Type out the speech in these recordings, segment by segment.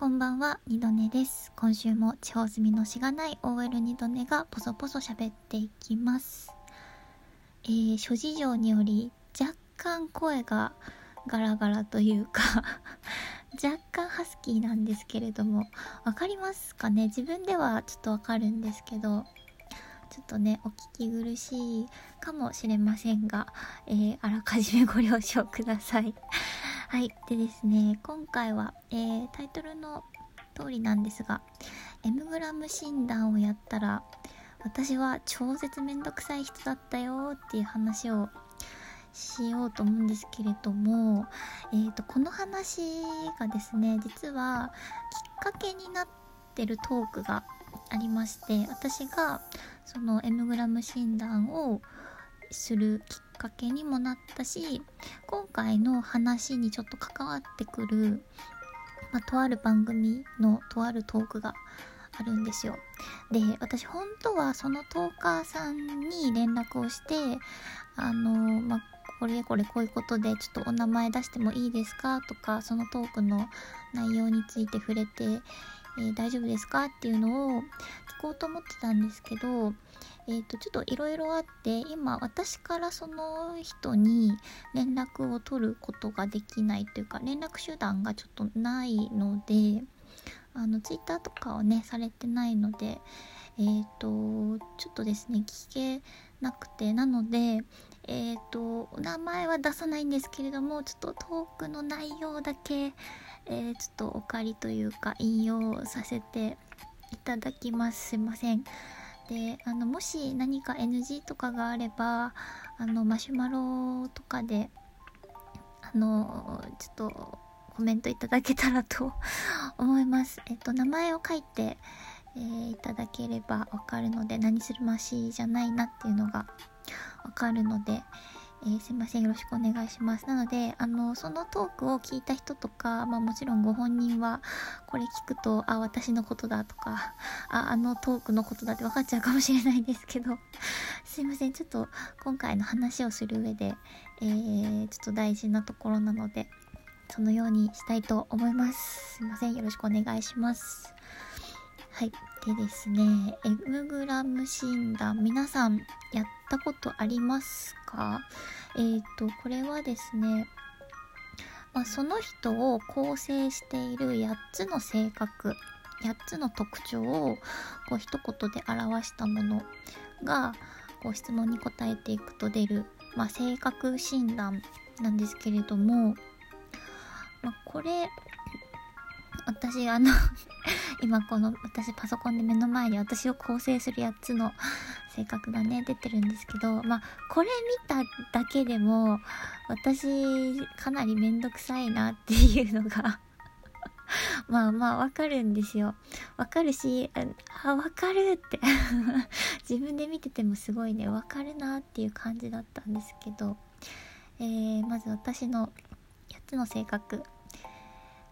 こんばんは、二度寝です。今週も地方住みのしがない OL 二度寝がポソポソ喋っていきます。えー、諸事情により若干声がガラガラというか 若干ハスキーなんですけれども、わかりますかね？自分ではちょっとわかるんですけど、ちょっとね、お聞き苦しいかもしれませんが、えー、あらかじめご了承ください。はい。でですね、今回は、えー、タイトルの通りなんですが、M グラム診断をやったら、私は超絶めんどくさい人だったよっていう話をしようと思うんですけれども、えーと、この話がですね実はきっかけになってるトークがありまして私がその M グラム診断をするきっかけにもなったし今回の話にちょっと関わってくる、まあ、とある番組のとあるトークがあるんですよ。で私本当はそのトーカーさんに連絡をしてあのまあこれこれこういうことでちょっとお名前出してもいいですかとかそのトークの内容について触れて、えー、大丈夫ですか？っていうのを聞こうと思ってたんですけどえーと、ちょっといろいろあって今私からその人に連絡を取ることができないというか連絡手段がちょっとないのであの Twitter とかをねされてないのでえっ、ー、とちょっとですね聞けなくてなのでえっ、ー、とお名前は出さないんですけれどもちょっとトークの内容だけ、えー、ちょっとお借りというか引用させていただきますすいませんであのもし何か NG とかがあればあのマシュマロとかであのちょっとコメントいただけたらと思います。えっと名前を書いて、えー、いただければわかるので何するましじゃないなっていうのがわかるので、えー、すいません、よろしくお願いします。なので、あの、そのトークを聞いた人とか、まあもちろんご本人は、これ聞くと、あ、私のことだとか、あ、あのトークのことだって分かっちゃうかもしれないんですけど、すいません、ちょっと今回の話をする上で、えー、ちょっと大事なところなので、そのようにしたいと思います。すいません、よろしくお願いします。はい。でですね、エムグラム診断、皆さんやったことありますか？えっ、ー、と、これはですね、まあ、その人を構成している8つの性格、8つの特徴をこう一言で表したものがこう質問に答えていくと出る、まあ、性格診断なんですけれども、まあ、これ私あの 今この私パソコンで目の前に私を構成する8つの性格がね出てるんですけどまあこれ見ただけでも私かなりめんどくさいなっていうのが まあまあわかるんですよ。わかるし、あ、わかるって 自分で見ててもすごいね、わかるなっていう感じだったんですけど、えー、まず私の8つの性格。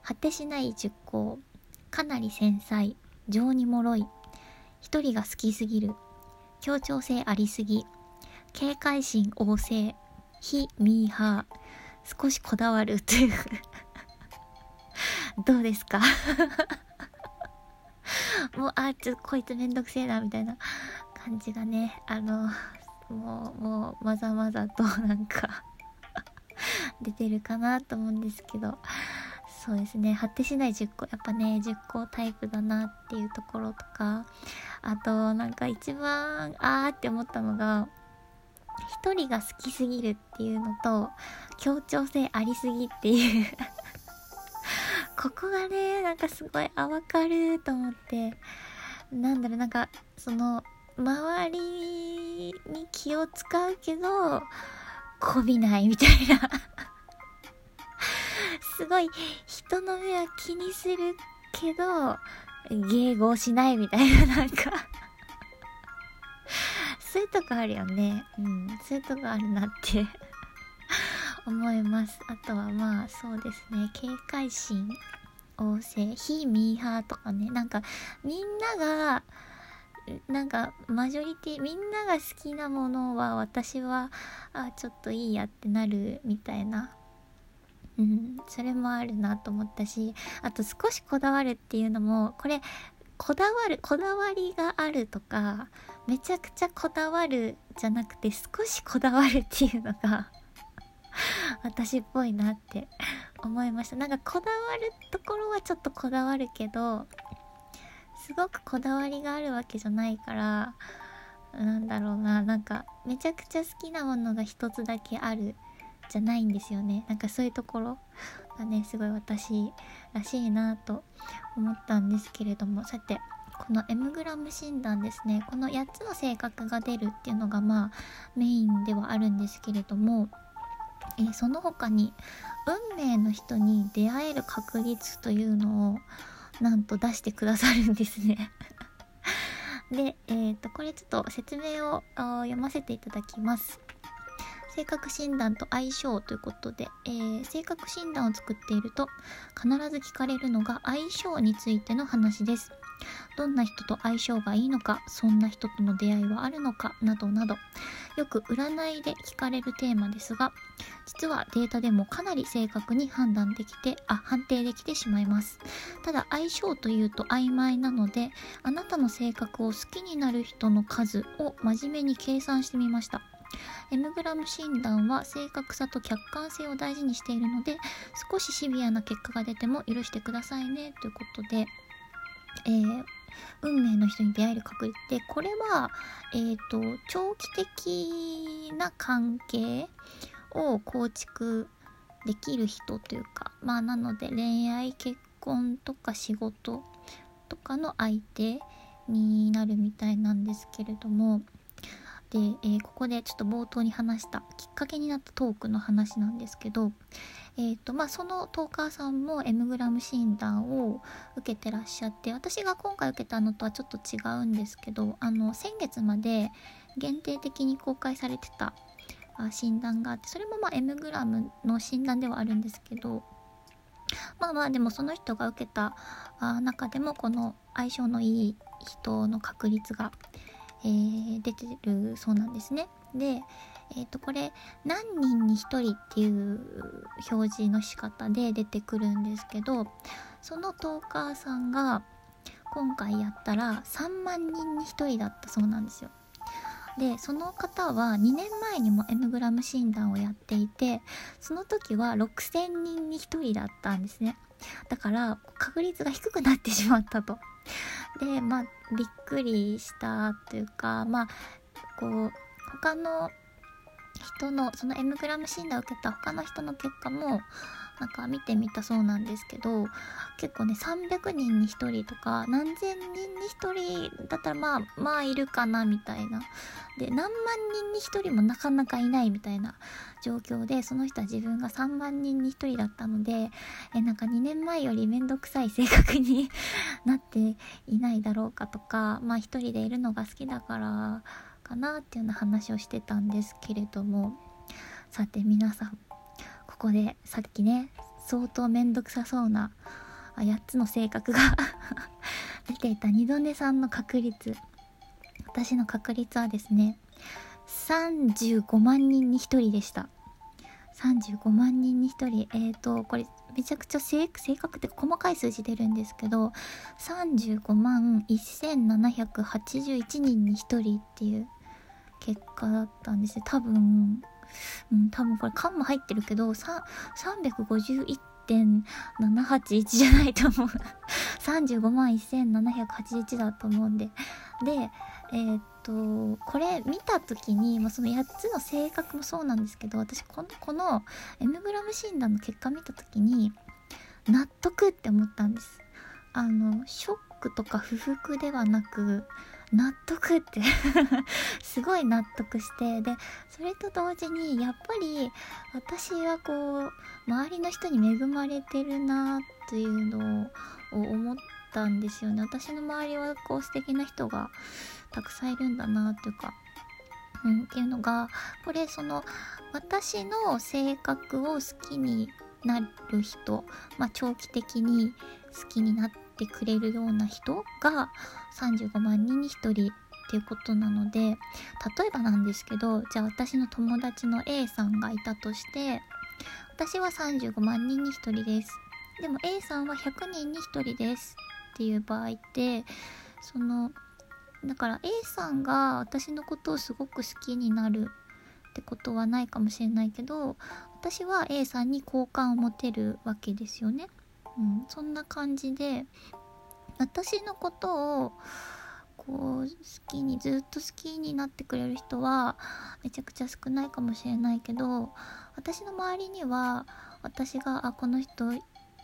果てしない熟考かなり繊細情に脆い一人が好きすぎる協調性ありすぎ警戒心旺盛非ミーハー少しこだわるという。どうですか？もうあちょっとこいつめんどくせえなみたいな感じがねあのもうもうまざまざとなんか 出てるかなと思うんですけど。そうですね。果てしない10個。やっぱね10個タイプだなっていうところとか。あとなんか一番あーって思ったのが一人が好きすぎるっていうのと協調性ありすぎっていう。ここがねなんかすごいあ分かると思って。なんだろうなんかその周りに気を使うけどこびないみたいな。すごい人の目は気にするけど、迎合しないみたいな、なんか。そういうとこあるよね。うん、そういうとこあるなって。思います。あとはまあそうですね、警戒心旺盛、非ミーハーとかね、なんかみんなが、なんかマジョリティみんなが好きなものは私はあちょっといいやってなるみたいなうん、それもあるなと思ったしあと少しこだわるっていうのもこれこだわるこだわりがあるとかめちゃくちゃこだわるじゃなくて少しこだわるっていうのが 私っぽいなって思いました。なんかこだわるところはちょっとこだわるけどすごくこだわりがあるわけじゃないからなんだろうななんかめちゃくちゃ好きなものが一つだけあるじゃないんですよね。なんかそういうところがねすごい私らしいなと思ったんですけれどもさてこの M グラム診断ですね。この8つの性格が出るっていうのがまあメインではあるんですけれども、えー、その他に運命の人に出会える確率というのをなんと出してくださるんですね。で、えー、とこれちょっと説明を読ませていただきます。性格診断と相性ということで、えー、性格診断を作っていると必ず聞かれるのが相性についての話です。どんな人と相性がいいのか、そんな人との出会いはあるのか、などなど、よく占いで聞かれるテーマですが、実はデータでもかなり正確に判断できて、あ、判定できてしまいます。ただ相性というと曖昧なので、あなたの性格を好きになる人の数を真面目に計算してみました。M グラム診断は正確さと客観性を大事にしているので少しシビアな結果が出ても許してくださいね。ということで、えー、運命の人に出会える確率でこれは、えーと、長期的な関係を構築できる人というかまあなので恋愛結婚とか仕事とかの相手になるみたいなんですけれどもで、えー、ここでちょっと冒頭に話したきっかけになったトークの話なんですけど、えーとまあ、そのトーカーさんも M グラム診断を受けてらっしゃって私が今回受けたのとはちょっと違うんですけどあの先月まで限定的に公開されてた診断があってそれもまあ M グラムの診断ではあるんですけどまあまあでもその人が受けた中でもこの相性のいい人の確率がえー、出てるそうなんですね。で、え、ー、と、これ、何人に1人っていう表示の仕方で出てくるんですけど、そのトーカーさんが今回やったら3万人に1人だったそうなんですよ。でその方は2年前にも M グラム診断をやっていてその時は6000人に1人だったんですねだから確率が低くなってしまったと。でまあびっくりしたというかまあこう他の人のその M グラム診断を受けた他の人の結果もなんか見てみたそうなんですけど結構ね300人に1人とか何千人に1人だったらまあまあいるかなみたいな。で何万人に1人もなかなかいないみたいな状況でその人は自分が3万人に1人だったのでえなんか2年前より面倒くさい性格に なっていないだろうかとかまあ1人でいるのが好きだからかなっていうような話をしてたんですけれども。さて皆さんここでさっきね相当めんどくさそうな8つの性格が 出ていた二度寝さんの確率。私の確率はですね35万人に1人でした。35万人に1人。え、ー、とこれめちゃくちゃ正確って細かい数字出るんですけど35万1781人に1人っていう結果だったんです。ね多分うん、多分これ缶も入ってるけど、351.781じゃないと思う。35万1781だと思うんで。で、えー、っと、これ見た時に、まあ、その8つの性格もそうなんですけど、私この、この M グラム診断の結果見た時に、納得って思ったんです。あの、ショックとか不服ではなく、納得って。すごい納得して。でそれと同時にやっぱり私はこう周りの人に恵まれてるなっていうのを思ったんですよね。私の周りはこう素敵な人がたくさんいるんだなっていうか。うん、っていうのがこれその私の性格を好きになる人、まあ、長期的に好きになっててくれるような人が35万人に1人っていうことなので例えばなんですけどじゃあ私の友達の A さんがいたとして私は35万人に1人ですでも A さんは100人に1人ですっていう場合ってそのだから A さんが私のことをすごく好きになるってことはないかもしれないけど私は A さんに好感を持てるわけですよね。うん、そんな感じで私のことをこう好きにずっと好きになってくれる人はめちゃくちゃ少ないかもしれないけど私の周りには私があこの人い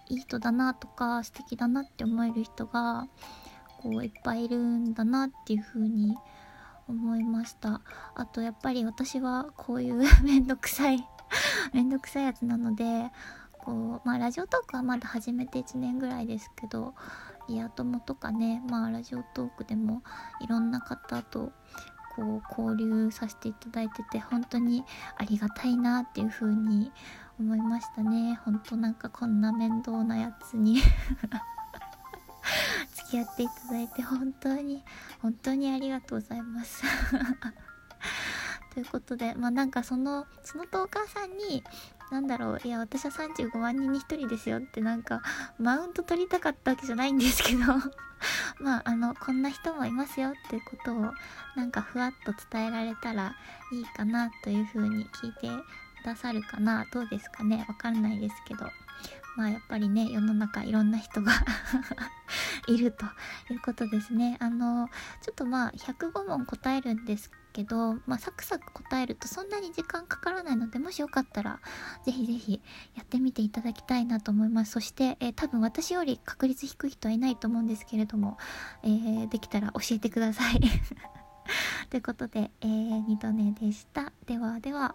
い人だなとか素敵だなって思える人がこういっぱいいるんだなっていう風に思いました。あとやっぱり私はこういう めんどくさい めんどくさいやつなのでこうまあラジオトークはまだ始めて1年ぐらいですけどイヤ友とかねまあラジオトークでもいろんな方とこう交流させていただいてて本当にありがたいなっていう風に思いましたね。本当なんかこんな面倒なやつに 付き合っていただいて本当に本当にありがとうございます。ということでまあなんかそのそのトーカーさんになんだろういや私は35万人に1人ですよってなんかマウント取りたかったわけじゃないんですけど まああのこんな人もいますよってことをなんかふわっと伝えられたらいいかなというふうに聞いてくださるかなどうですかねわかんないですけど。まあやっぱりね世の中いろんな人が いるということですね。あのちょっとまあ105問答えるんですけど、まあ、サクサク答えるとそんなに時間かからないのでもしよかったらぜひぜひやってみていただきたいなと思います。そして、えー、多分私より確率低い人はいないと思うんですけれども、えー、できたら教えてください。ということで、えー、2度寝でした。ではでは。